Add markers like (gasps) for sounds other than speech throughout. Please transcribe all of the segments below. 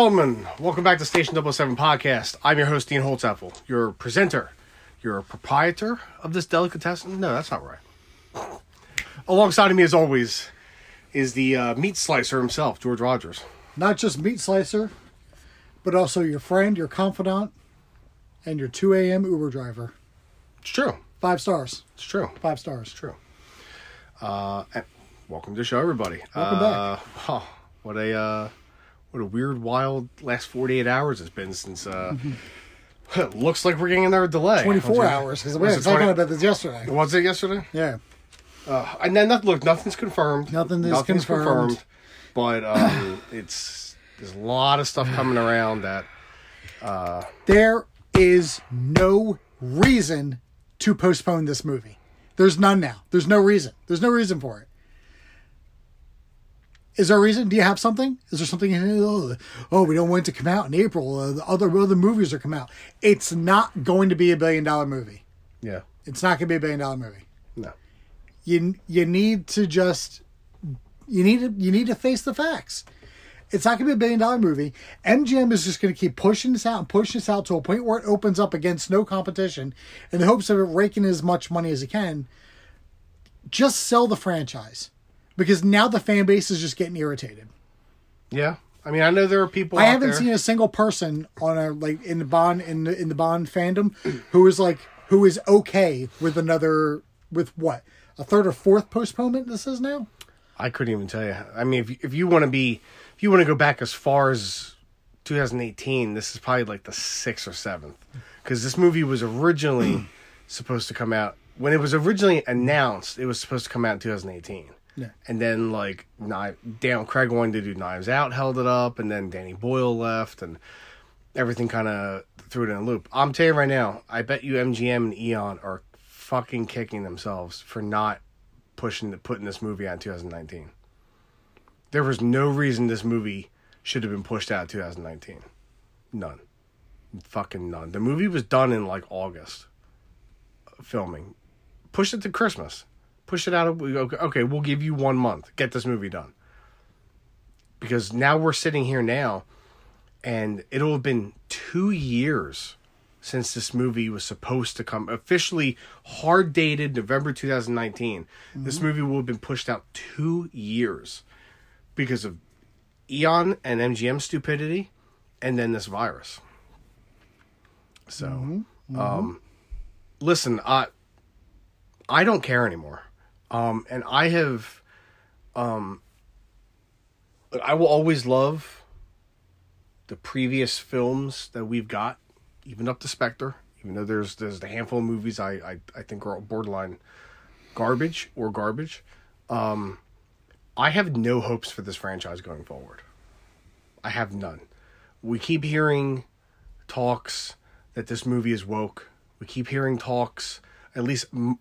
Gentlemen, welcome back to Station 007 podcast. I'm your host, Dean Holtzapfel, your presenter, your proprietor of this delicatessen. No, that's not right. Alongside of me, as always, is the uh, meat slicer himself, George Rogers. Not just meat slicer, but also your friend, your confidant, and your 2 a.m. Uber driver. It's true. Five stars. It's true. Five stars. It's true. Uh, and welcome to the show, everybody. Welcome uh, Oh, what a uh, what a weird, wild last 48 hours it's been since. Uh, (laughs) looks like we're getting another delay. 24 Was hours, because we were talking 20 about this yesterday. Was it yesterday? Yeah. Uh, and then nothing. Look, nothing's confirmed. Nothing is Nothing's confirmed. But um, (coughs) it's there's a lot of stuff coming around that Uh, There is no reason to postpone this movie. There's none now. There's no reason. There's no reason for it. Is there a reason? Do you have something? Is there something? Oh, oh we don't want it to come out in April. Uh, the other other movies are come out. It's not going to be a billion dollar movie. yeah It's not going to be a billion dollar movie. no you you need to just you need to you need to face the facts. It's not going to be a billion dollar movie. MGM is just going to keep pushing this out and pushing this out to a point where it opens up against no competition in the hopes of it raking as much money as it can. Just sell the franchise because now the fan base is just getting irritated. yeah. I mean, I know there are people. I haven't there- seen a single person on a like in the bond in the in the bond fandom who is like who is okay with another with what a third or fourth postponement this is now. I couldn't even tell you. I mean, if you- if you want to be, if you want to go back as far as 2018, this is probably like the sixth or seventh, because this movie was originally supposed to come out when it was originally announced. It was supposed to come out in 2018. And then like Knife, Dan Craig wanted to do Knives Out, held it up, and then Danny Boyle left, and everything kind of threw it in a loop. I'm telling you right now, I bet you MGM and Eon are fucking kicking themselves for not pushing the, putting this movie out in 2019. There was no reason this movie should have been pushed out in 2019. None. Fucking none. The movie was done in like August. uh, Filming. Push it to Christmas. Push it out. of- we go, Okay, we'll give you one month. Get this movie done. Because now we're sitting here now, and it'll have been two years since this movie was supposed to come officially hard dated November 2019. This mm-hmm. movie will have been pushed out two years because of Eon and MGM stupidity and then this virus. So, mm-hmm. um, mm-hmm. listen, I, I don't care anymore. Um, and I have, um, I will always love the previous films that we've got, even up to Spectre. Even though there's there's a handful of movies I I, I think are borderline garbage or garbage. Um, I have no hopes for this franchise going forward. I have none. We keep hearing talks that this movie is woke. We keep hearing talks, at least. m-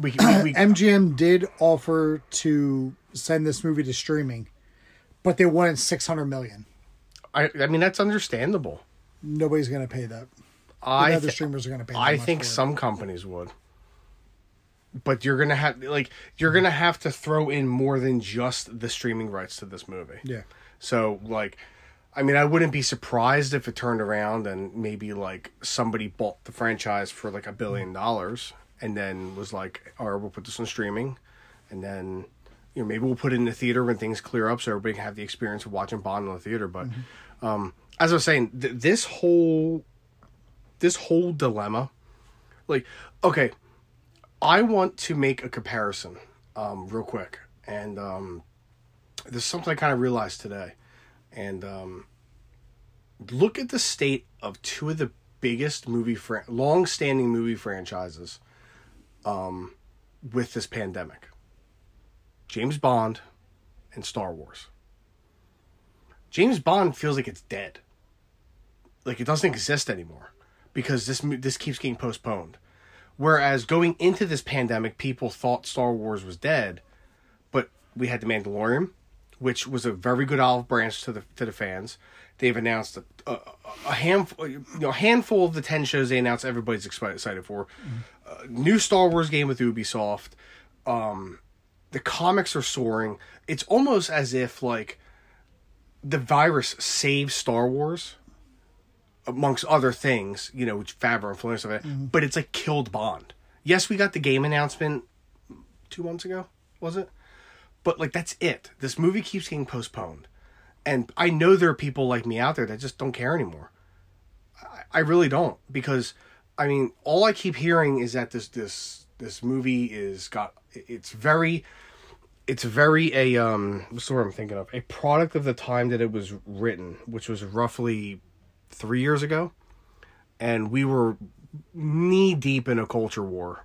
We, we, we (clears throat) MGM did offer to send this movie to streaming, but they wanted six hundred million. I, I mean that's understandable. Nobody's going to pay that. I The other thi- streamers are to pay. That I think for it. some companies would. But you're gonna have like you're gonna have to throw in more than just the streaming rights to this movie. Yeah. So like I mean I wouldn't be surprised if it turned around and maybe like somebody bought the franchise for like a billion dollars and then was like, all right, we'll put this on streaming. And then you know, maybe we'll put it in the theater when things clear up so everybody can have the experience of watching Bond in the theater. But um as I was saying, th- this whole this whole dilemma like okay i want to make a comparison um real quick. And um there's something i kind of realized today. And um look at the state of two of the biggest movie fran- long-standing movie franchises um with this pandemic james bond and star wars james bond feels like it's dead like it doesn't exist anymore because this this keeps getting postponed. Whereas going into this pandemic, people thought Star Wars was dead, but we had the Mandalorian, which was a very good olive branch to the to the fans. They've announced a, a, a handful, you know, handful of the ten shows they announced. Everybody's excited excited for. Uh, new Star Wars game with Ubisoft. Um, the comics are soaring. It's almost as if like the virus saved Star Wars amongst other things, you know, which Favreau and Filoni stuff, but it's like killed Bond. Yes, we got the game announcement two months ago, was it? But like that's it. This movie keeps getting postponed, and I know there are people like me out there that just don't care anymore. I, I really don't because, I mean, all I keep hearing is that this this this movie is got it's very it's very a um what's the word I'm thinking of a product of the time that it was written, which was roughly three years ago, and we were knee deep in a culture war,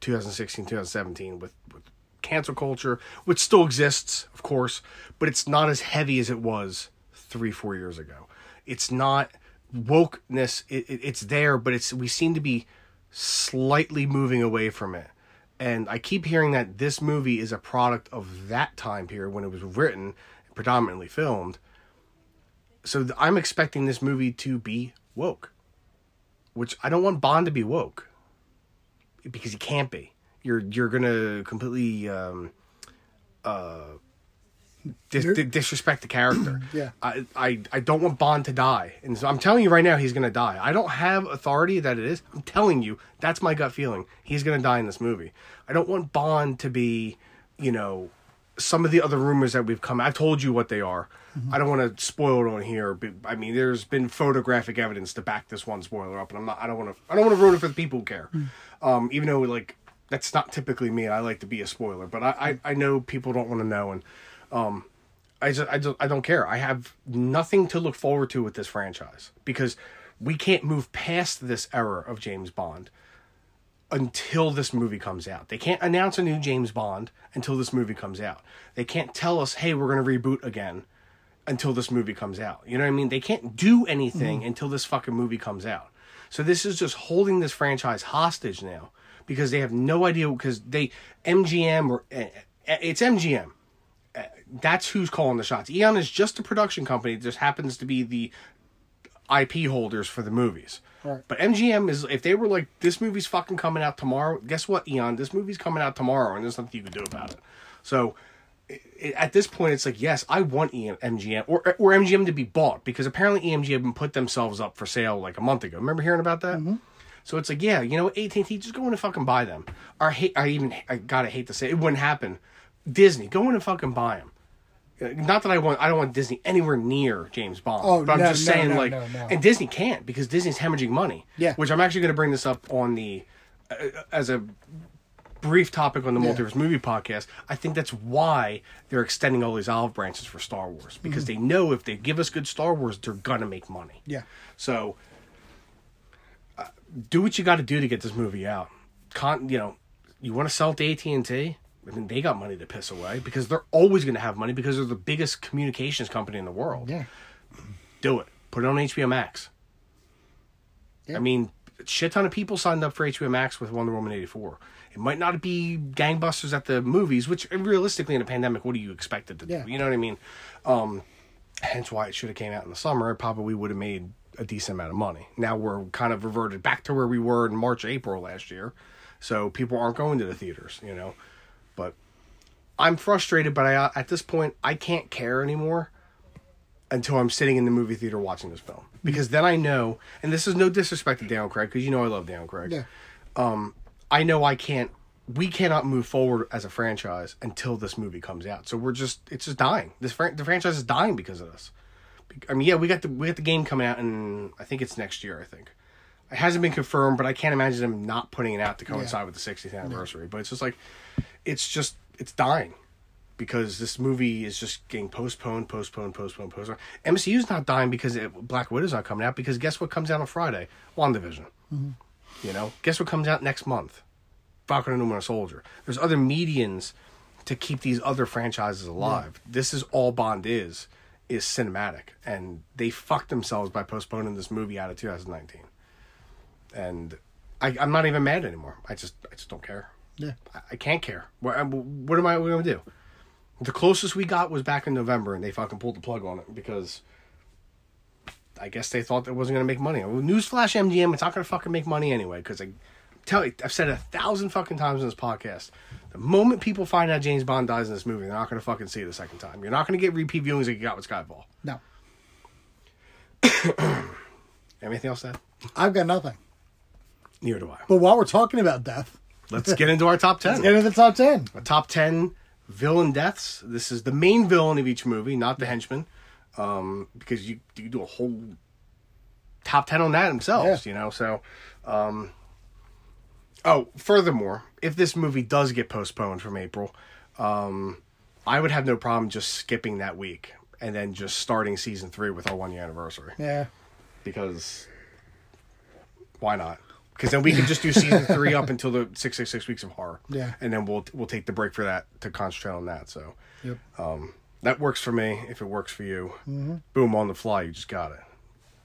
2016 2017 with with cancel culture, which still exists, of course, but it's not as heavy as it was three four years ago. It's not wokeness. It, it, it's there, but it's we seem to be slightly moving away from it. And I keep hearing that this movie is a product of that time period when it was written, predominantly filmed. So th- I'm expecting this movie to be woke, which I don't want Bond to be woke because he can't be. You're you're gonna completely um, uh, dis- disrespect the character. (clears throat) Yeah. I, I I don't want Bond to die, and so I'm telling you right now, he's gonna die. I don't have authority that it is. I'm telling you, that's my gut feeling. He's gonna die in this movie. I don't want Bond to be, you know, some of the other rumors that we've come. I've told you what they are. I don't want to spoil it on here. But, I mean, there's been photographic evidence to back this one spoiler up, and I'm not. I don't want to. I don't want to ruin it for the people who care. Um, even though like that's not typically me. I like to be a spoiler, but I I, I know people don't want to know, and um, I just I don't I don't care. I have nothing to look forward to with this franchise because we can't move past this era of James Bond until this movie comes out. They can't announce a new James Bond until this movie comes out. They can't tell us, "Hey, we're going to reboot again." until this movie comes out. You know what I mean? They can't do anything until this fucking movie comes out. So this is just holding this franchise hostage now because they have no idea because they MGM or uh, it's MGM. That's who's calling the shots. Eon is just a production company. That just happens to be the IP holders for the movies. Right. But MGM is if they were like this movie's fucking coming out tomorrow. Guess what, Eon? This movie's coming out tomorrow, and there's nothing you can do about it. So it, at this point, it's like yes, I want EM, MGM or or MGM to be bought because apparently MGM have been put themselves up for sale like a month ago. Remember hearing about that? Mm-hmm. So it's like yeah, you know, AT and T just go in and fucking buy them. Or hate, I even I gotta hate to say it, it wouldn't happen. Disney, go in and fucking buy them. Not that I want, I don't want Disney anywhere near James Bond. Oh, but I'm no, just no, saying, no, like, and Disney can't because Disney's hemorrhaging money. Yeah. Which I'm actually going to bring this up on the, uh, as a brief topic on the Yeah. multiverse movie podcast. I think that's why they're extending all these olive branches for Star Wars because they know if they give us good Star Wars, they're gonna make money. Yeah. So, uh, do what you got to do to get this movie out. Con, you know, you want to sell it to AT and T. I mean, they got money to piss away because they're always going to have money because they're the biggest communications company in the world. Yeah. Do it. Put it on HBO Max. Yeah. I mean, a shit ton of people signed up for HBO Max with Wonder Woman 84. It might not be gangbusters at the movies, which realistically in a pandemic, what do you expect it to Yeah. do? You know what I mean? Um, hence why it should have came out in the summer. It probably would have made a decent amount of money. Now we're kind of reverted back to where we were in March, April last year. So people aren't going to the theaters, you know. I'm frustrated, but I uh, at this point I can't care anymore until I'm sitting in the movie theater watching this film because then I know, and this is no disrespect to Daniel Craig because you know I love Daniel Craig. Yeah. Um, I know I can't. We cannot move forward as a franchise until this movie comes out. So we're just it's just dying. This fran- the franchise is dying because of this. I mean, yeah, we got the we got the game coming out and I think it's next year. I think it hasn't been confirmed, but I can't imagine them not putting it out to coincide with the 60th anniversary. But it's just like it's just it's dying because this movie is just getting postponed, postponed, postponed, postponed. MCU's not dying because it, Black Widow's not coming out because guess what comes out on Friday? WandaVision. Mm-hmm. You know, guess what comes out next month? Falcon and the Winter Soldier. There's other medians to keep these other franchises alive. This is all Bond is is cinematic, and they fucked themselves by postponing this movie out of 2019. And I, I'm not even mad anymore. I just I just don't care. Yeah. I, I can't care. What, uh, what am I going to do? The closest we got was back in November, and they fucking pulled the plug on it because I guess they thought it wasn't going to make money. Newsflash MGM, it's not going to fucking make money anyway because I'm tell you, I've said it a thousand fucking times in this podcast. The moment people find out James Bond dies in this movie, they're not going to fucking see it a second time. You're not going to get repeat viewings like you got with Skyfall. No, (coughs) Anything else to add? I've got nothing. Neither do I. But while we're talking about death, Let's get into our top 10. get into the top ten. A top 10 villain deaths. This is the main villain of each movie, not the henchman. Um, because you, you do a whole top 10 on that themselves, Yeah. you know? So, um, oh, furthermore, if this movie does get postponed from April, um, I would have no problem just skipping that week and then just starting season three with our one year anniversary. Yeah, Because why not? Because then we can just do (laughs) season three up until the six six six weeks of horror. Yeah. and then we'll we'll take the break for that to concentrate on that. So yep. um, that works for me. If it works for you, Mm-hmm. boom on the fly. You just got it.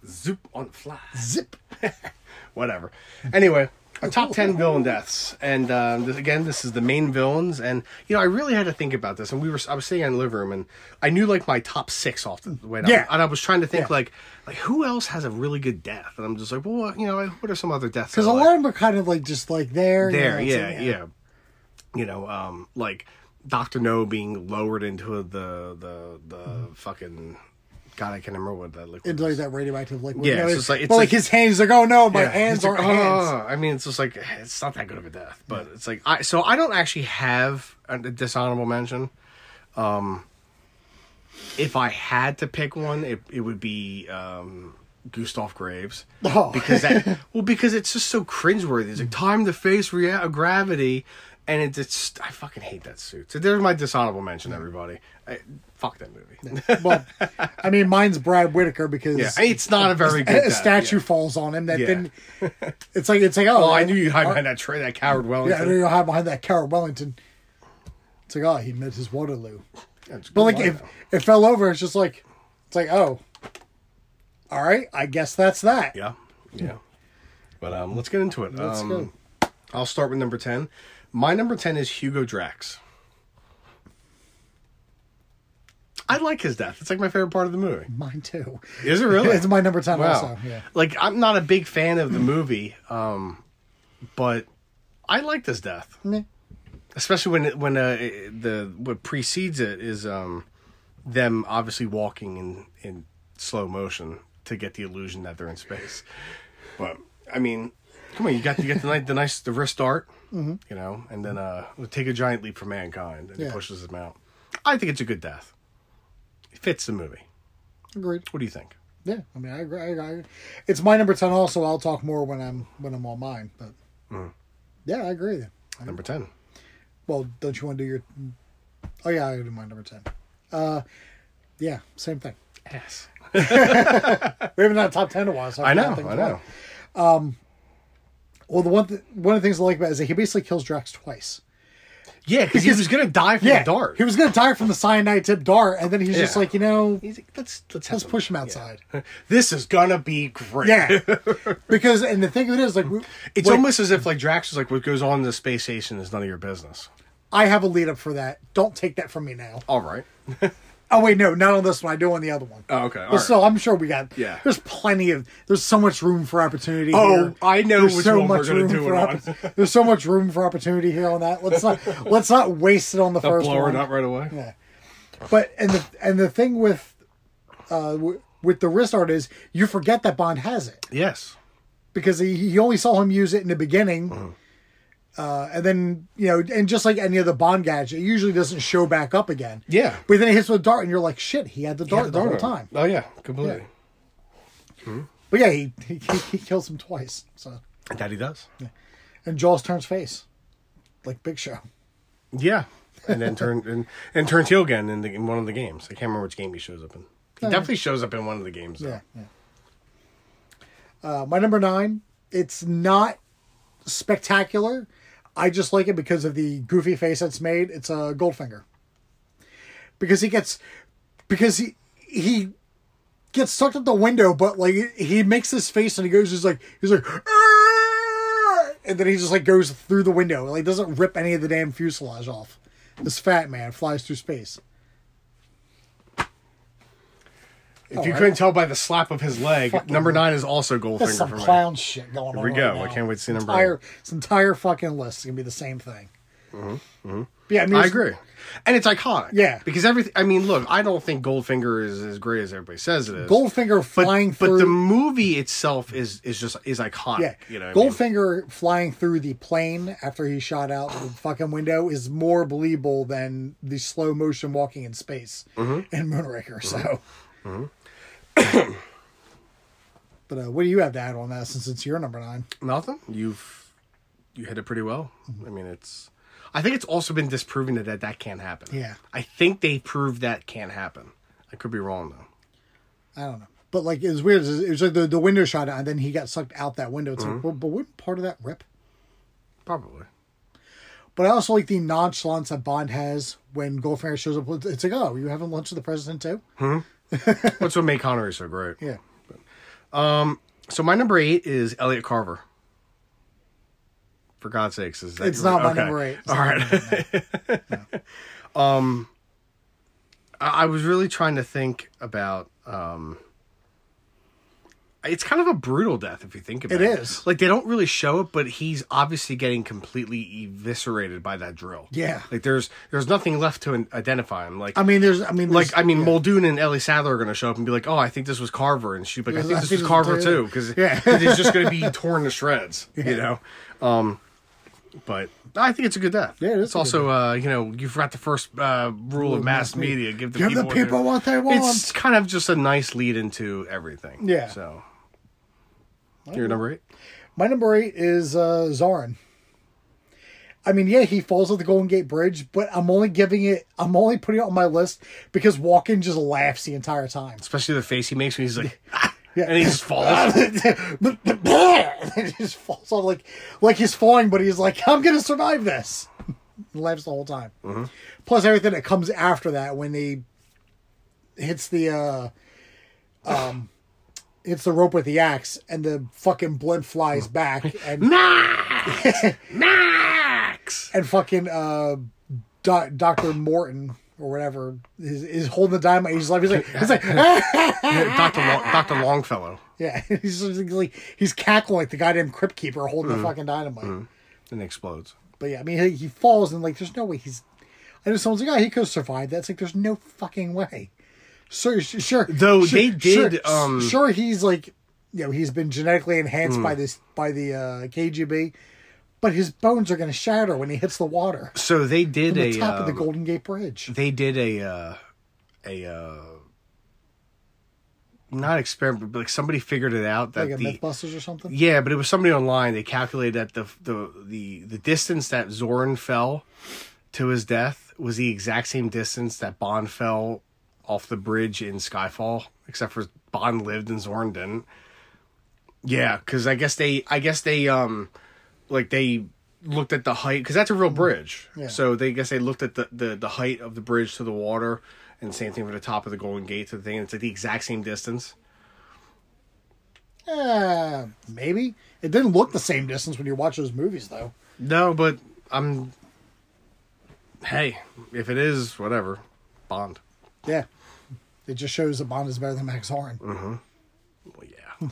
Zoop on the fly. Zip. (laughs) Whatever. Anyway, our top ten villain deaths, and um, this, again, this is the main villains. And you know, I really had to think about this. And we were, I was sitting in the living room, and I knew like my top six off the way. down. Yeah. And I was trying to think Yeah. like, like who else has a really good death? And I'm just like, well, you know, what are some other deaths? Because a lot of them are kind of like just like there. you there, know, it's yeah, like, yeah, You know, um, like Doctor No being lowered into the the the fucking. God, I can't remember what that liquid. Into like that radioactive liquid. Yeah, know, it's like- it's but like, like- his hands like, oh no, my Yeah, hands aren't like, hands. "Oh," I mean, it's just like it's not that good of a death, but it's like I. So I don't actually have a dishonorable mention. Um, if I had to pick one, it it would be um, Gustav Graves Oh. because that (laughs) well because it's just so cringeworthy. It's like time to face rea- gravity, and it's, it's I fucking hate that suit. So there's my dishonorable mention, everybody. I, fuck that movie. well, I mean, mine's Brad Whitaker because yeah, it's not a very good a statue yeah. falls on him. That Yeah. then it's like it's like oh, Oh, I knew you'd hide behind that tray, that coward Yeah, Wellington. I knew you hide behind that Carol Wellington. It's like oh, he met his Waterloo. A But like if it fell over, it's just like it's like oh, all right, I guess that's that. Yeah, yeah. But um, let's get into it. Let's um, go. I'll start with number ten. My number ten is Hugo Drax. I like his death. It's like my favorite part of the movie. Mine too. Is it really? (laughs) it's my number ten wow. also. Yeah. Like I'm not a big fan of the movie, um, but I like this death, especially when it, when uh, the what precedes it is um, them obviously walking in in slow motion to get the illusion that they're in space. But I mean, come on, you got to get the nice the nice the wrist dart, you know, and then uh, take a giant leap for mankind, and he pushes him out. I think it's a good death. It fits the movie. Agreed. What do you think? Yeah, I mean, I agree. I. It's my number ten. Also, I'll talk more when I'm when I'm on mine. But Mm. yeah, I agree. Number ten. Well, don't you want to do your? Oh yeah, I do my number ten. Uh, yeah, same thing. Yes. (laughs) We haven't a top ten in a while. So I know. think I know. it. Well, the one th- one of the things I like about it is that he basically kills Drax twice. Yeah, because he was gonna die from Yeah, the dart. he was going to die from the cyanide tip dart, and then he's just like, you know, He's like, let's let's, let's push him yeah. outside. (laughs) This is gonna be great. Yeah, (laughs) because and the thing of it is, like, It's like, almost as if like Drax is like, what goes on in the space station is none of your business. I have a lead up for that. Don't take that from me now. All right. (laughs) Oh wait, no, not on this one. I do on the other one. Oh, okay. All But right. still, I'm sure we got. Yeah. There's plenty of. There's so much room for opportunity. Oh, here. I know There's which so one we're much room do for opp- There's so much room for opportunity here on that. Let's not (laughs) let's not waste it on the They'll first blow one. it up right away. Yeah. But and the and the thing with uh w- with the wrist art is you forget that Bond has it Yes. because he, he only saw him use it in the beginning. Mm-hmm. Uh, and then you know, and just like any other Bond gadget, it usually doesn't show back up again. Yeah. But then it hits with a dart, and you're like, "Shit, he had the dart Yeah, the whole time." Oh yeah, completely. But yeah, he, he he kills him twice. So That he does. and Jaws turns face, like Big Show. Yeah. And then turn and, and turns heel again in, the, in one of the games. I can't remember which game he shows up in. He Oh, definitely shows up in one of the games. Though. Yeah, yeah. Uh, my number nine. It's not spectacular. I just like it because of the goofy face that's made. It's a Goldfinger. Because he gets, because he he gets stuck at the window, but like he makes this face and he goes, he's like he's like, "Arr!" and then he just like goes through the window. Like doesn't rip any of the damn fuselage off. This fat man flies through space. If you right. couldn't tell by the slap of his leg, Fucking- number nine is also That's Goldfinger some for me. clown shit going Here on. we go. right I can't wait to see number entire, eight. This entire fucking list is gonna be the same thing. Mm-hmm, mm-hmm. Yeah, I mean, I it's- agree. And it's iconic. Yeah. Because everything, I mean, look, I don't think Goldfinger is as great as everybody says it is. Goldfinger but, flying but through. the movie itself is is just is iconic. yeah, You know what I mean? Goldfinger flying through the plane after he shot out the fucking window is more believable than the slow motion walking in space Mm-hmm. in Moonraker. Mm-hmm. So, (coughs) but uh, what do you have to add on that since it's your number nine? Nothing. You've you hit it pretty well. I mean, it's. I think it's also been disproven that that, that can't happen. Yeah. I think they proved that can't happen. I could be wrong though. I don't know. But like it was weird. It was like the, the window shot out, and then he got sucked out that window. It's Mm-hmm. like, well, but wouldn't part of that rip? Probably. But I also like the nonchalance that Bond has when Goldfinger shows up. It's like, oh, you having lunch with the president too? (laughs) That's what made Connery so great. Yeah. um So my number eight is Elliot Carver. For God's sakes, is that It's not my okay. number eight. It's All right. (laughs) um, I I was really trying to think about. Um, it's kind of a brutal death if you think about It it. is. Like they don't really show it, but he's obviously getting completely eviscerated by that drill. Yeah. Like there's there's nothing left to identify him. Like I mean, there's, I mean, like I mean, Muldoon and Ellie Sattler are going to show up and be like, "Oh, I think this was Carver," and she'd like, "I think I this think was Carver was too," because Yeah. it's (laughs) just going to be (laughs) torn to shreds, you know. Um, but I think it's a good death. Yeah, it is it's also uh, you know you forgot the first uh, rule of mass media: give the Give people the people what they want. It's kind of just a nice lead into everything. Yeah. So, your number eight. My number eight is uh, Zorin. I mean, yeah, he falls at the Golden Gate Bridge, but I'm only giving it, I'm only putting it on my list because Walken just laughs the entire time. Especially the face he makes when he's like, (laughs) Yeah. (laughs) and he just falls. and (laughs) he just falls off like, like he's falling, but he's like, I'm gonna survive this. laughs the whole time. Plus everything that comes after that when he hits the, uh, um, hits the rope with the axe, and the fucking blimp flies back, (laughs) and Max, (laughs) Max. and fucking uh, Doctor Morton or whatever is, is holding the dynamite. He's like, he's like, he's like, (laughs) Doctor Long, Doctor Longfellow, yeah. He's like he's cackling like the goddamn crypt keeper holding Mm-hmm. the fucking dynamite. and it explodes. But yeah, I mean, he, he falls and like, there's no way he's. I know someone's like, oh, he could have survived. That's like, there's no fucking way. Sure, sure. Though sure, they did, sure, um, sure, he's like, you know, he's been genetically enhanced by this by the uh, KGB, but his bones are going to shatter when he hits the water. So they did From a the top of the um, Golden Gate Bridge. they did a uh, a uh, not experiment, but like somebody figured it out that Like a the Mythbusters or something. yeah, but it was somebody online. They calculated that the the the the distance that Zorin fell to his death was the exact same distance that Bond fell off the bridge in Skyfall, except for Bond lived and Zorin didn't. Yeah, because I guess they I guess they um like they looked at the height because that's a real bridge. Yeah. So they guess they looked at the, the the height of the bridge to the water, and same thing for the top of the Golden Gate to the thing. It's like the exact same distance. Uh, maybe it didn't look the same distance when you watch those movies, though. No, but I'm. Hey, if it is, whatever. Bond. Yeah, it just shows that Bond is better than Max Zorin. Well, yeah.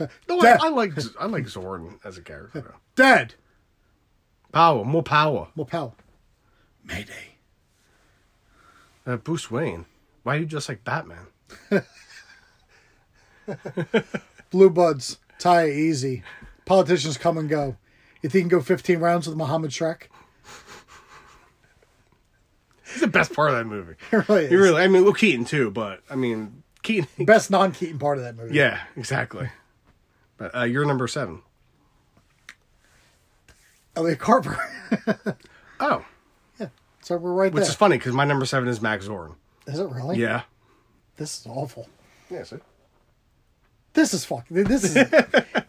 (laughs) No, I, I like I like Zorin as a character. though. Dead. Power, more power. more power. Mayday. Uh, Bruce Wayne. Why are you just like Batman? (laughs) Blue buds. Tie it easy. Politicians come and go. You think you can go 15 rounds with Muhammad Shrek? He's the best part of that movie. (laughs) It really is. He really. I mean, well, Keaton too, but I mean, Keaton. (laughs) Best non Keaton part of that movie. Yeah, exactly. But uh, you're number seven. Elliot Carver. (laughs) Oh, Yeah. so we're right which there. is funny because my number seven is Max Zorin. Is it really? Yeah. This is awful. Yeah. See? This is fucking. This is.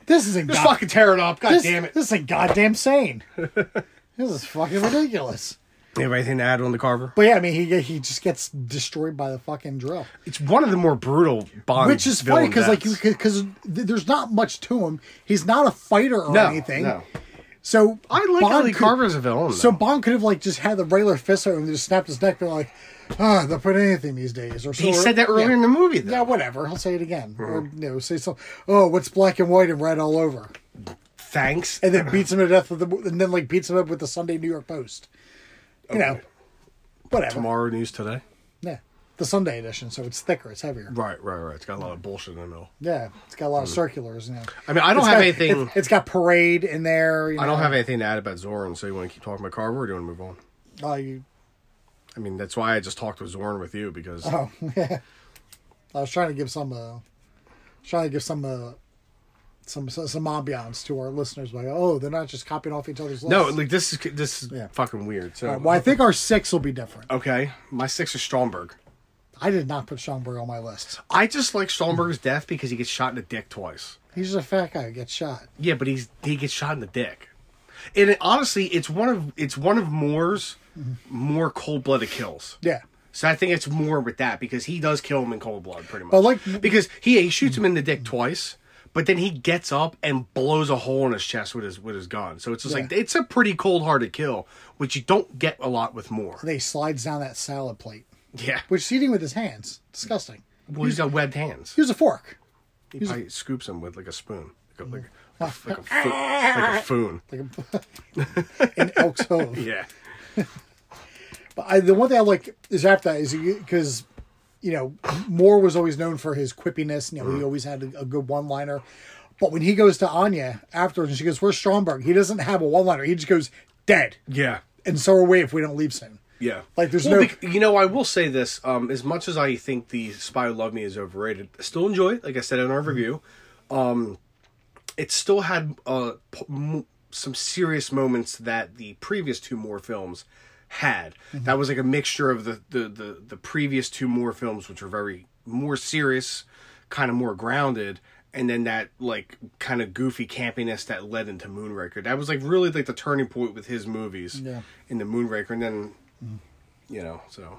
this isn't. Just God, fucking tear it up. God this, damn it. This ain't goddamn sane. this is fucking ridiculous. You have anything to add on the Carver? But yeah, I mean, he he just gets destroyed by the fucking drill. It's one of the more brutal Bond. Which is funny because like because there's not much to him. He's not a fighter or no, anything. no. So I like Bond Ellie could- a villain. So though. Bond could have like just had the regular fist and just snapped his neck, and like, ah, they'll put anything these days. Or so, he said that earlier yeah. in the movie. Though. Yeah, whatever. He'll say it again, or you know, say something. Oh, what's black and white and red all over, Thanks. and then (laughs) beats him to death with the, and then like beats him up with the Sunday New York Post. You know, whatever. Tomorrow News Today. Yeah, the Sunday edition, so it's thicker, it's heavier. Right, right, right. It's got a lot of bullshit in the middle. Yeah, it's got a lot of circulars. You know, I mean, I don't It's have got- anything. it- it's got parade in there. You know. I don't have anything to add about Zorin. So you want to keep talking about Carver, or do you want to move on? Oh, you, I mean, that's why I just talked with Zorin with you because oh, (laughs) yeah. I was trying to give some, uh, trying to give some, uh, some some ambiance to our listeners. Like, oh, they're not just copying off each other's lists. no, like this is this is Yeah. fucking weird. So right, well, I think our six will be different. okay, my six is Stromberg. I did not put Stromberg on my list. I just like Stromberg's death because he gets shot in the dick twice. He's just a fat guy who gets shot. Yeah, but he's he gets shot in the dick. And it, honestly, it's one of it's one of Moore's more cold blooded kills. Yeah. So I think it's more with that because he does kill him in cold blood, pretty much. But like- because he he shoots him in the dick twice, but then he gets up and blows a hole in his chest with his with his gun. So it's just like it's a pretty cold hearted kill, which you don't get a lot with Moore. Then he slides down that salad plate, Yeah, which he's eating with his hands. Disgusting. well, he's got webbed hands. Use a fork. He probably scoops him with like a spoon, like a (laughs) like a, like a, fo- like a foon. (laughs) Like a, (laughs) in elk's hove. Yeah, But I, the one thing I like is after that is because, you know, Moore was always known for his quippiness. You know, he always had a, a good one liner. But when he goes to Anya afterwards and she goes, Where's Stromberg? He doesn't have a one liner. He just goes, Dead. yeah. And so are we if we don't leave soon. Yeah. Like, there's Well, no- you know, I will say this. Um, as much as I think the Spy Who Loved Me is overrated, I still enjoy it. Like I said in our review, um, it still had uh, p- m- some serious moments that the previous two Moore films had. That was like a mixture of the, the, the, the previous two Moore films, which were very more serious, kind of more grounded, and then that like kind of goofy campiness that led into Moonraker. That was like really like the turning point with his movies Yeah. in the Moonraker, and then you know, so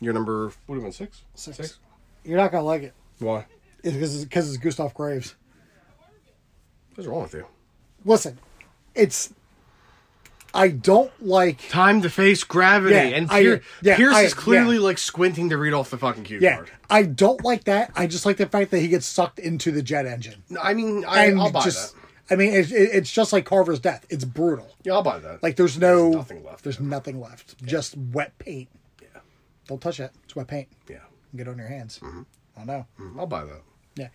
your number what have been six? Six. You're not to like it. Why? It's because it's, 'cause it's Gustav Graves. What's wrong with you? Listen, it's. I don't like. Time to face gravity, Yeah, and I- yeah, Pierce I- is clearly yeah. like squinting to read off the fucking cue Yeah, card. I don't like that. I just like the fact that he gets sucked into the jet engine. I mean, I, I'll buy just, that. I mean, it, it, it's just like Carver's death. It's brutal. Yeah, I'll buy that. Like there's no, There's nothing left. There's nothing left. Just wet paint. yeah, Don't touch it. It's wet paint. yeah, Get it on your hands. Mm-hmm. I know. Mm, I'll buy that. Yeah,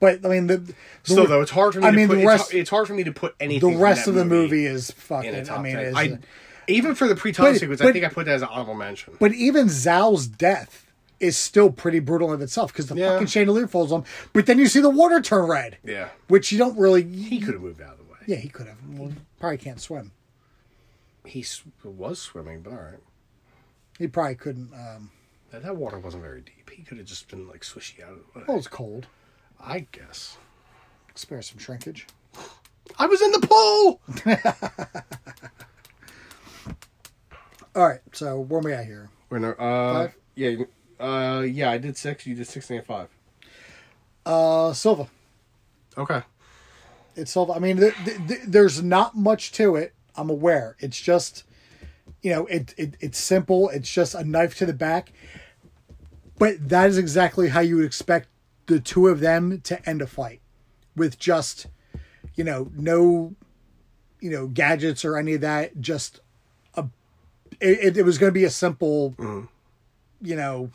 but I mean the, Still though, it's hard for me. I to mean, put, the it's rest- har- it's, hard for me to put anything. The rest of the movie in is fucking. I mean, 10. is, I, even for the pre-title sequence, but- I think I put that as an honorable mention. but even Zao's death is still pretty brutal in itself because the Yeah. fucking chandelier falls on. But then you see the water turn red, yeah, which you don't really. he could have moved out of the way. Yeah, he could have. Well, probably can't swim. He s- was swimming, but all right. He probably couldn't. Um, That, that water wasn't very deep. He could have just been like swishy out of the way. well, it's cold. I guess. Spare some shrinkage. I was in the pool. (laughs) All right, so where am we at here? Wait, no, uh, Five? yeah, uh, yeah. I did six. You did six and five. Uh, Silva. Okay. It's Silva. I mean, th- th- th- there's not much to it. I'm aware. It's just, you know, it, it it's simple. It's just a knife to the back. But that is exactly how you would expect the two of them to end a fight, with just, you know, no, you know, gadgets or any of that. Just a, it, it, was going to be a simple, mm-hmm. you know,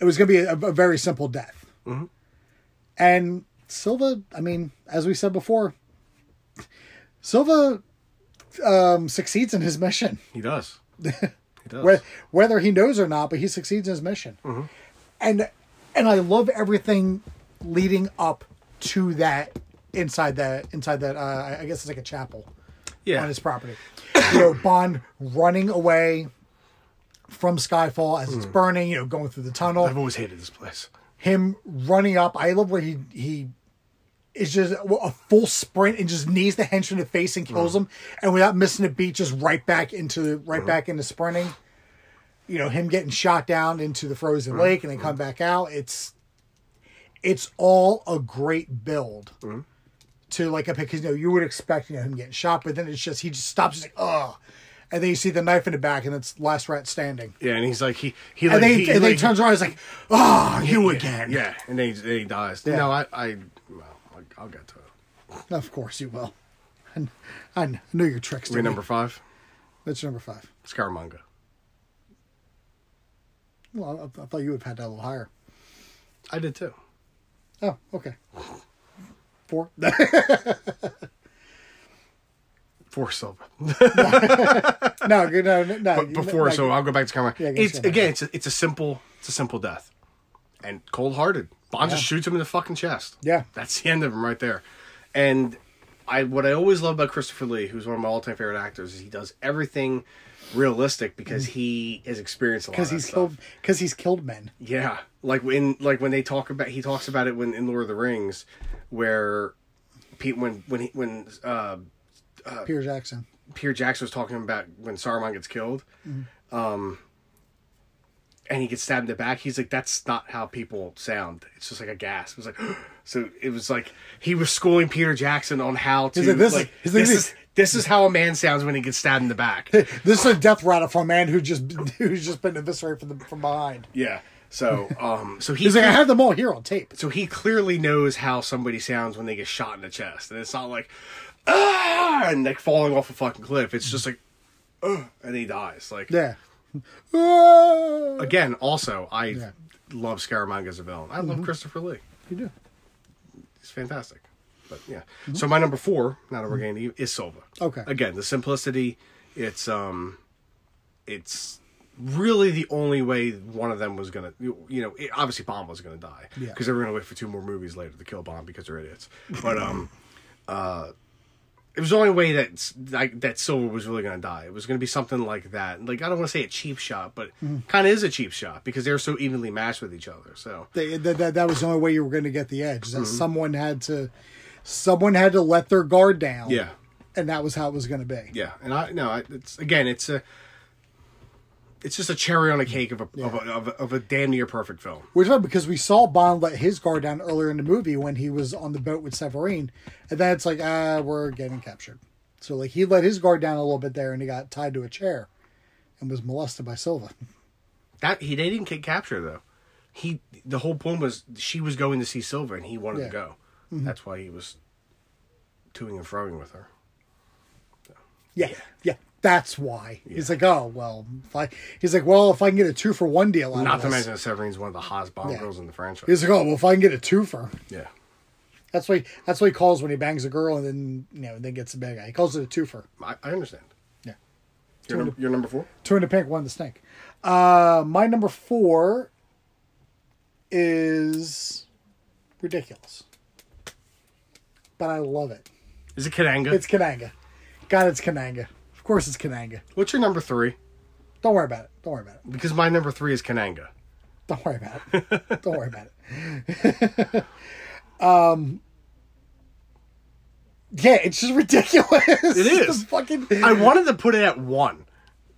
it was going to be a, a very simple death. Mm-hmm. And Silva, I mean, as we said before, Silva um, succeeds in his mission, He does. (laughs) He does. Whether he knows or not. But he succeeds in his mission, mm-hmm. and and I love everything leading up to that inside that inside that. Uh, I guess it's like a chapel yeah. on his property. (coughs) you know, Bond running away from Skyfall as it's burning. You know, going through the tunnel. I've always hated this place. him running up. I love where he he is just a full sprint and just knees the henchman in the face and kills him, and without missing a beat, just right back into right back into sprinting. You know him getting shot down into the frozen lake and then come back out. It's it's all a great build mm-hmm. to like a because you know you would expect you know him getting shot, but then it's just he just stops, like oh, and then you see the knife in the back, and it's last rat standing, Yeah, and he's like he he like and then he, he, and he like, turns around, he's like oh, you yeah, again, Yeah, and then he, then he dies. Yeah. No, I I well, I'll- get to it. of course you will. I, I know your tricks. We're Timmy. number five, That's your number five. Scaramanga. Well, I, I thought you would have had that a little higher. I did too. Oh, okay. (laughs) Four. (laughs) For Silva. (laughs) no, good, no, no. but before, no, so I'll go back to Scaramanga. Yeah, it's again, it's a, it's a simple, it's a simple death, and cold hearted. Bond just shoots him in the fucking chest. Yeah. that's the end of him right there. And I, what I always love about Christopher Lee, who's one of my all-time favorite actors, is he does everything realistic because he has experienced a lot. because he's that killed because he's killed men. Yeah, like when like when they talk about he talks about it when in Lord of the Rings, where Pete when when he when uh Peter Jackson. Peter Jackson was talking about when Saruman gets killed, um, and he gets stabbed in the back. He's like, "That's not how people sound. It's just like a gas." It was like, (gasps) so it was like he was schooling Peter Jackson on how to He's like, this like, this this- is this is how a man sounds when he gets stabbed in the back. (laughs) This is a death rattle for a man who just (laughs) who's just been eviscerated from the, from behind. yeah. So um so he He's like, I have them all here on tape. so he clearly knows how somebody sounds when they get shot in the chest, and it's not like ah and like falling off a fucking cliff. It's just like Ugh, and he dies. Like Yeah. Ah! (laughs) again, also I Yeah. love Scaramanga as a villain. I love Christopher Lee. You do. He's fantastic. But yeah. So my number four, not we're getting is Silva. Okay. Again, the simplicity. It's um, it's really the only way one of them was gonna. You you know, it, obviously Bond was gonna die Yeah. because they were gonna wait for two more movies later to kill Bond because they're idiots. But um, uh. It was the only way that like that Silver was really going to die. It was going to be something like that. Like I don't want to say a cheap shot, but kind of is a cheap shot because they're so evenly matched with each other. So They, that, that, that was the only way you were going to get the edge. That Mm-hmm. someone had to, someone had to let their guard down. yeah, and that was how it was going to be. Yeah, and I no, it's again, it's a, it's just a cherry on a cake of a of, a, of a of a damn near perfect film. Which is because we saw Bond let his guard down earlier in the movie when he was on the boat with Severine, and then it's like, ah, we're getting captured. So like he let his guard down a little bit there, and he got tied to a chair, and was molested by Silva. That he they didn't get captured though. He the whole point was she was going to see Silva, and he wanted Yeah. to go. That's why he was toing and froing with her. Yeah, yeah, that's why. He's like, oh well, if I, he's like, well, if I can get a two for one deal out Not to mention that Severine's one of the hottest Bond Yeah. girls in the franchise. He's like, oh well, if I can get a two for. yeah, That's why. That's what he calls when he bangs a girl and then you know then gets a bad guy. He calls it a twofer. I, I understand. Yeah. You're, num- you're number four. Two in the pink, one in the snake. Uh, my number four is ridiculous, but I love it. Is it Kananga? It's Kananga. God, it's Kananga. Of course, it's Kananga. What's your number three? Don't worry about it. Don't worry about it. Because my number three is Kananga. Don't worry about it. (laughs) Don't worry about it. (laughs) um. Yeah, it's just ridiculous. It (laughs) is. fucking. I wanted to put it at one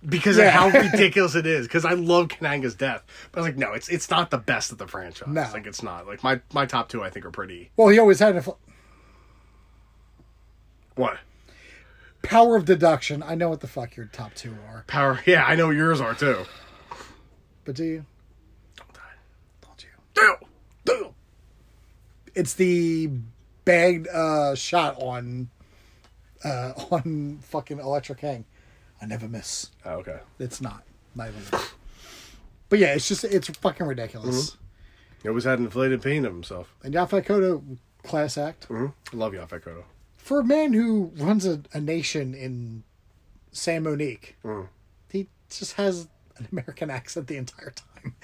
because Yeah. of how ridiculous it is. Because I love Kananga's death, but I was like, no, it's it's not the best of the franchise. No. like it's not. Like my my top two, I think, are pretty. Well, he always had a What power of deduction. I know what the fuck your top two are, power? Yeah, I know yours are too. but do you? Don't die. Don't you? Damn. Damn. It's the bagged uh, shot on uh, (laughs) on fucking Electric Hang. I never miss. Oh, okay. It's not. Not even. But yeah, it's just it's fucking ridiculous. He always had an inflated pain of himself. And Yaphet class act Mm-hmm. I love Yaphet. For a man who runs a, a nation in San Monique. Mm. He just has an American accent the entire time. (laughs)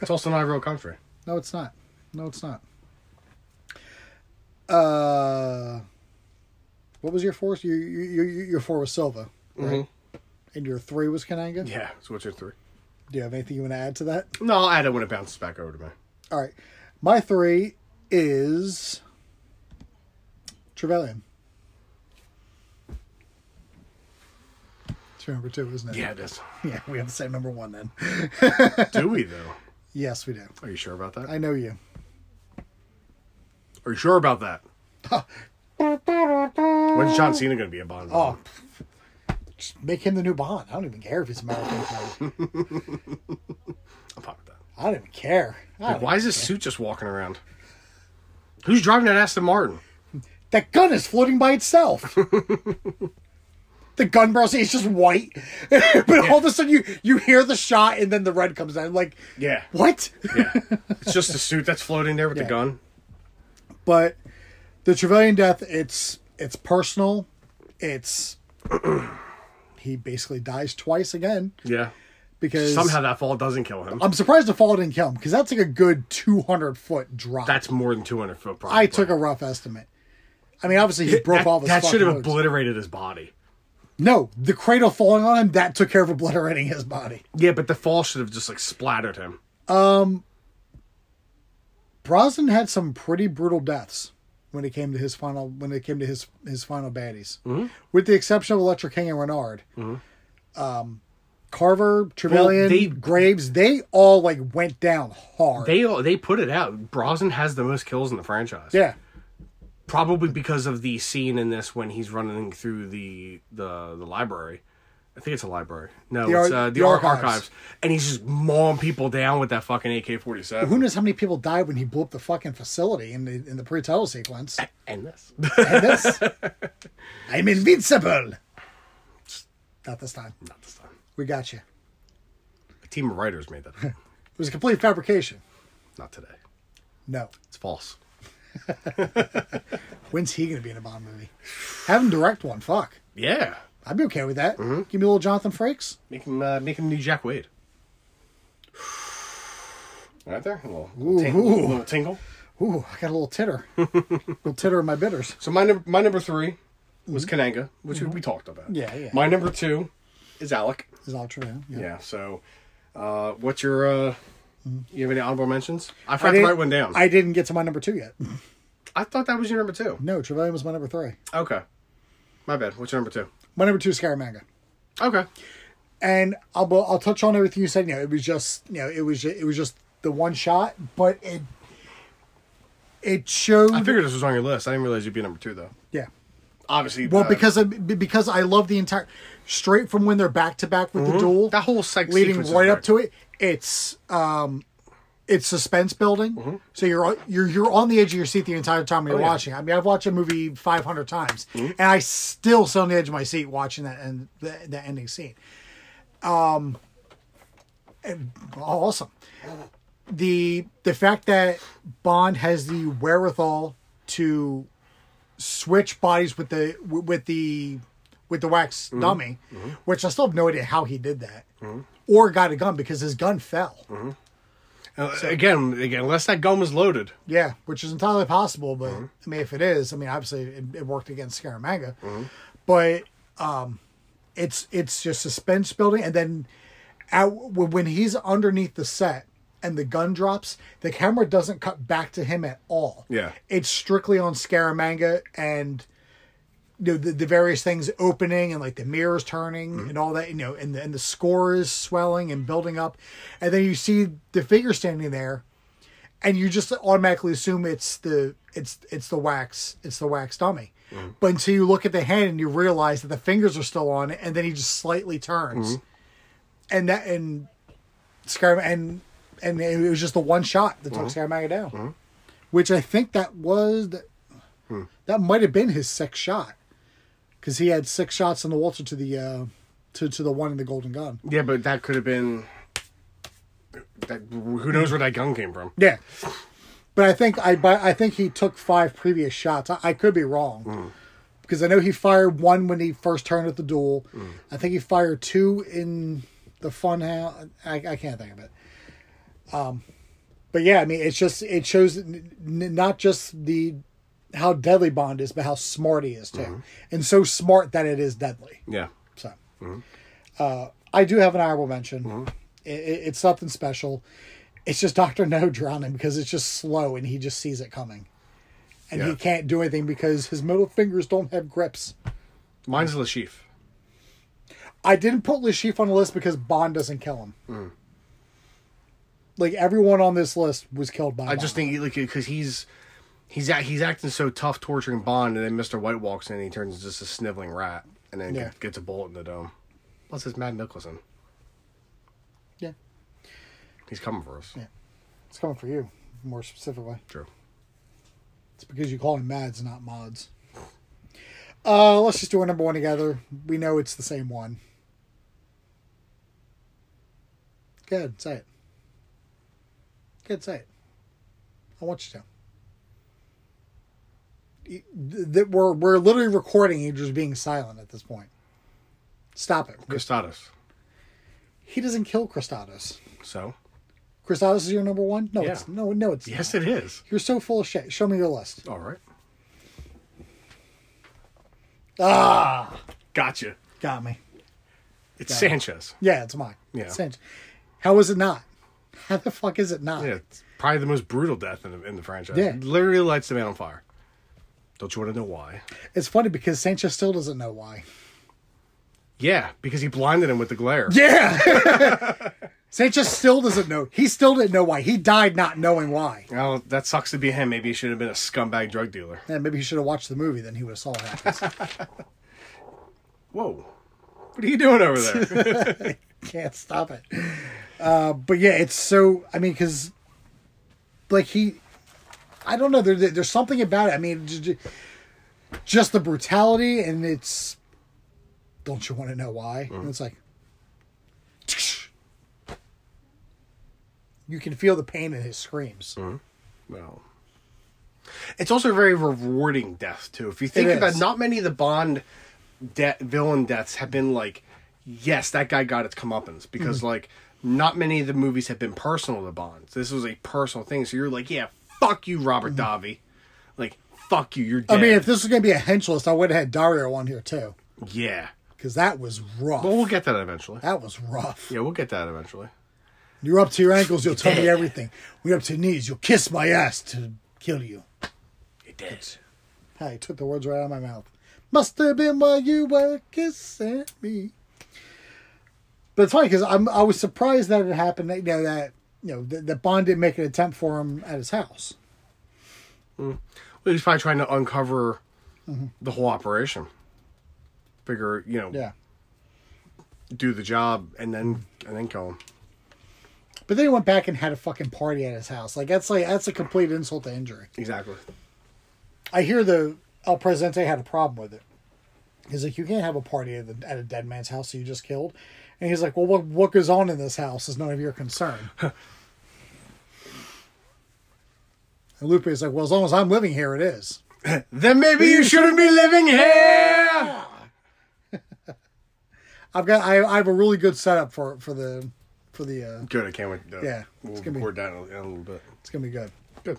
It's also not a real country. No, it's not. No, it's not. Uh, what was your four? Your your your, your four was Silva, right? And your three was Kananga. Yeah. So what's your three? Do you have anything you want to add to that? No, I'll add it when it bounces back over to me. All right, my three is Trevelyan. It's your number two, isn't it? Yeah, it is. (laughs) Yeah, we have the same number one then. (laughs) Do we though? yes, we do. Are you sure about that? I know you. Are you sure about that? When's John Cena going to be a Bond? Oh, just make him the new Bond. I don't even care if he's American. (laughs) I'm fine with that. I don't even care. I don't why is this suit just walking around? Who's driving that Aston Martin? That gun is floating by itself. (laughs) the gun barrel is just white, (laughs) but all of a sudden you you hear the shot and then the red comes out. Like Yeah. what? Yeah. (laughs) it's just a suit that's floating there with Yeah. the gun. but the Trevelyan death, it's it's personal. It's (clears throat) he basically dies twice again Yeah. because Somehow that fall doesn't kill him. I'm surprised the fall didn't kill him because that's like a good 200 foot drop. That's more than 200 foot. Probably. I took a rough estimate. I mean, obviously he broke that, all the that should have obliterated his body. No, the cradle falling on him that took care of obliterating his body. Yeah, but the fall should have just like splattered him. Um, Brosnan had some pretty brutal deaths when it came to his final when it came to his his final baddies, Mm-hmm. with the exception of Elektra King and Renard. Um, Carver, Trevelyan, they- Graves, they all like went down hard. They all, they put it out. Brosnan has the most kills in the franchise. yeah, Probably because of the scene in this when he's running through the the, the library. I think it's a library. No, The it's uh, the, the ar- archives. archives. And he's just mauling people down with that fucking AK forty seven. who knows how many people died when he blew up the fucking facility in the in the pre-title sequence? And this. And this, (laughs) I'm invincible. Not this time. Not this time. We got you. A team of writers made that. (laughs) It was a complete fabrication. Not today. No. It's false. (laughs) When's he going to be in a Bond movie? Have him direct one. Fuck. Yeah. I'd be okay with that. Mm-hmm. Give me a little Jonathan Frakes. Make him uh, make him new Jack Wade. Right there, a little, little, ting- Ooh. little tingle. Ooh, I got a little titter. (laughs) little titter in my bitters. So my number my number three was Kananga, which we talked about. Mm-hmm. Yeah, yeah. My number two is Alec. Is all true. Yeah. Yeah. So, uh, what's your? Uh, you have any honorable mentions? I. I forgot to didn't- write one down. I, I didn't get to my number two yet. I thought that was your number two. No, Trevelyan was my number three. Okay, my bad. What's your number two? My number two is Scaramanga. Okay. And I'll I'll touch on everything you said. You know, it was just you know it was ju- it was just the one shot, but it it showed. I figured this was on your list. I didn't realize you'd be number two though. yeah. Obviously, Well, uh, because of, because I love the entire straight from when they're back to back with the duel, Mm-hmm. that whole sex leading sequence is right up great. to it. It's um, it's suspense building. Mm-hmm. So you're you're you're on the edge of your seat the entire time you're Oh, yeah. Mm-hmm. watching. I mean, I've watched a movie 500 times, and I still sit on the edge of my seat watching that and the, the ending scene. Um, awesome. The the fact that Bond has the wherewithal to switch bodies with the with the with the wax Mm-hmm. dummy, which I still have no idea how he did that, or got a gun because his gun fell. Uh, again, again, unless that gun was loaded. Yeah, which is entirely possible, but Mm-hmm. I mean, if it is, I mean, obviously it, it worked against Scaramanga, but um, it's it's just suspense building, and then out, when he's underneath the set and the gun drops, the camera doesn't cut back to him at all. Yeah. it's strictly on Scaramanga and you know, the, the various things opening and like the mirrors turning mm-hmm. and all that, you know, and the, and the score is swelling and building up. And then you see the figure standing there and you just automatically assume it's the, it's, it's the wax, it's the wax dummy. Mm-hmm. But until you look at the hand and you realize that the fingers are still on it and then he just slightly turns. Mm-hmm. And that, and Scar, and, and it was just the one shot that took Scaramanga down, which I think that was, that, hmm. that might have been his sixth shot because he had six shots in the Walther to the uh, to to the one in the Golden Gun. Yeah, but that could have been. That, who knows where that gun came from? Yeah, but I think I but I think he took five previous shots. I, I could be wrong because I know he fired one when he first turned at the duel. I think he fired two in the fun house. I, I can't think of it. Um, but yeah, I mean, it's just it shows n- n- not just the how deadly Bond is, but how smart he is too, mm-hmm. and so smart that it is deadly. Yeah. So, mm-hmm. uh, I do have an honorable mention. Mm-hmm. I- I- it's something special. It's just Doctor No drowning because it's just slow and he just sees it coming, and he can't do anything because his middle fingers don't have grips. Mine's Le Chiffre. I didn't put Le Chiffre on the list because Bond doesn't kill him. Mm. Like everyone on this list was killed by. I just think like because he's He's act, he's acting so tough, torturing Bond, and then Mister White walks in, and he turns into just a sniveling rat, and then Yeah. gets a bullet in the dome. Plus, it's Mads Mikkelsen. Yeah. He's coming for us. Yeah. It's coming for you, more specifically. True. It's because you call him Mads, not Mods. Uh, let's just do our number one together. We know it's the same one. Good, say it. Good, say it. I want you to. Y- th- th- We're we're literally recording you just being silent at this point. Stop it. Gustatus. He doesn't kill Kristatos. So Kristatos is your number one? No, Yeah. it's no, no, it's yes, not. it is. You're so full of shit. Show me your list. All right. Ah, Gotcha. got me. It's Got. Sanchez. Yeah, it's mine. Yeah. Cinch. How is it not? How the fuck is it not? Yeah, it's probably the most brutal death in the, in the franchise. Yeah. Literally lights the man on fire. Don't you want to know why? It's funny because Sanchez still doesn't know why. Yeah, because he blinded him with the glare. Yeah. (laughs) Sanchez still doesn't know. He still didn't know why. He died not knowing why. Well, that sucks to be him. Maybe he should have been a scumbag drug dealer. And maybe he should have watched the movie. Then he would have saw what happens. (laughs) Whoa. What are you doing over there? (laughs) Can't stop it. Uh, but yeah, it's so. I mean, because like he, I don't know. There, there- there's something about it. I mean, just the brutality, and it's. Don't you want to know why? And it's like. You can feel the pain in his screams. Mm. well, it's also a very rewarding death too. If you think about, not many of the Bond de- villain deaths have been like, yes, that guy got its comeuppance because Mm-hmm. like not many of the movies have been personal to Bond. This was a personal thing, so you're like, yeah, fuck you, Robert Davi, like fuck you, you're dead. Mm-hmm. I mean, if this was going to be a hench list, I would have had Dario on here too, yeah, because that was rough. Well, we'll get that eventually. that was rough. Yeah, we'll get that eventually. You're up to your ankles, you'll tell me everything. We're up to your knees, you'll kiss my ass to kill you. It did. Hey, took the words right out of my mouth. Must have been while you were kissing me. But it's funny because I'm I was surprised that it happened. That, you know that you know that, that Bond didn't make an attempt for him at his house. Well, he's probably trying to uncover Mm-hmm. the whole operation. Figure, you know, Yeah, do the job and then and then kill him. but then he went back and had a fucking party at his house. Like that's like that's a complete insult to injury. Exactly. I hear the El Presidente had a problem with it. He's like, you can't have a party at, the, at a dead man's house that you just killed. And he's like, well, what, what goes on in this house is none of your concern. (laughs) and Lupe is like, well, as long as I'm living here, it is. (laughs) Then maybe you shouldn't be living here. (laughs) I've got, I, I have a really good setup for for the, for the, uh, Good. I can't wait. To, Yeah, we'll it's gonna be- record that in a, in a little bit. it's gonna be good.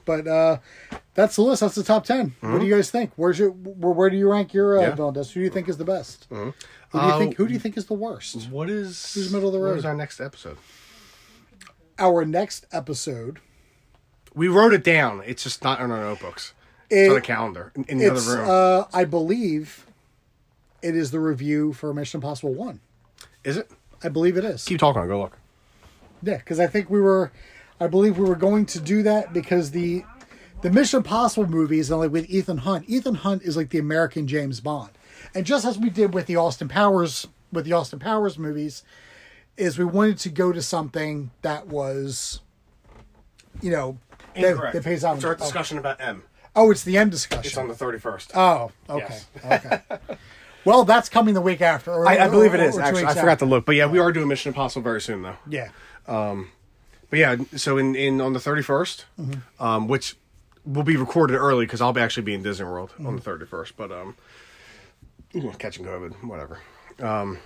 But uh, that's the list. That's the top 10 What do you guys think? Where's your, where, where do you rank your uh, Yeah. villain deaths? Who do you think is the best? Who do you Uh, think? Who do you think is the worst? What is Who's middle of the road? is our next episode? Our next episode We wrote it down. It's just not in our notebooks. It- It's on a calendar in, in the It's, other room. uh, I believe it is the review for Mission Impossible 1. is it? I believe it is. Keep talking. I'll go look. Yeah, because I think we were, I believe we were going to do that because the the Mission Impossible movies, and like with Ethan Hunt, Ethan Hunt is like the American James Bond. And just as we did with the Austin Powers, with the Austin Powers movies, is we wanted to go to something that was, you know, that, that pays out. It's our oh, discussion about M. oh, it's the end discussion. It's on the thirty first. Oh, okay, okay. (laughs) Well, that's coming the week after. or- I, I believe it is actually. I forgot to look, but yeah, we are doing Mission Impossible very soon though. Yeah, um, But yeah, so in, in on the 31st, um, which will be recorded early because I'll be actually be in Disney World on the 31st. But um, catching COVID, whatever. Um,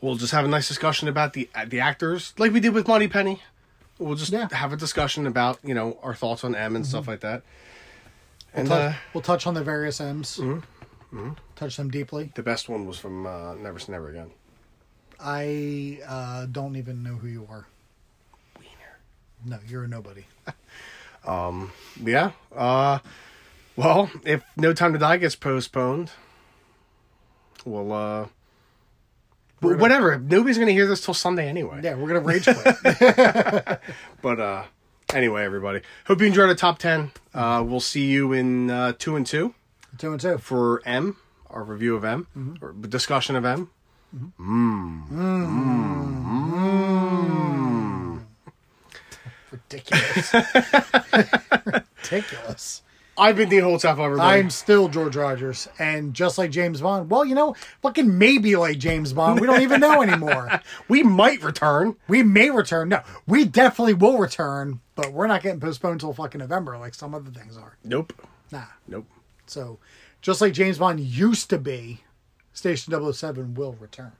we'll just have a nice discussion about the the actors, like we did with Moneypenny. We'll just Yeah. have a discussion about you know our thoughts on M and stuff like that. And Touch- uh, we'll touch on the various M's. Mm-hmm. Touch them deeply. the best one was from uh, Never Say Never Again. I uh, don't even know who you are. No, you're a nobody. (laughs) um, Yeah. Uh, well, if No Time to Die gets postponed, we'll uh, gonna- whatever. Nobody's gonna hear this till Sunday anyway. Yeah, we're gonna rage quit. (laughs) But uh, Anyway, everybody, hope you enjoyed our top ten. Uh, we'll see you in uh, two and two Two and two. for M, our review of M, or discussion of M. Ridiculous. (laughs) Ridiculous. I've been Dean Holtzoff, everybody. I'm still George Rogers, and just like James Bond. Well, you know, fucking maybe like James Bond. We don't even know anymore. (laughs) we might return. We may return. No, we definitely will return, but we're not getting postponed until fucking November like some other things are. Nope. Nah. Nope. So, just like James Bond used to be, Station 007 will return.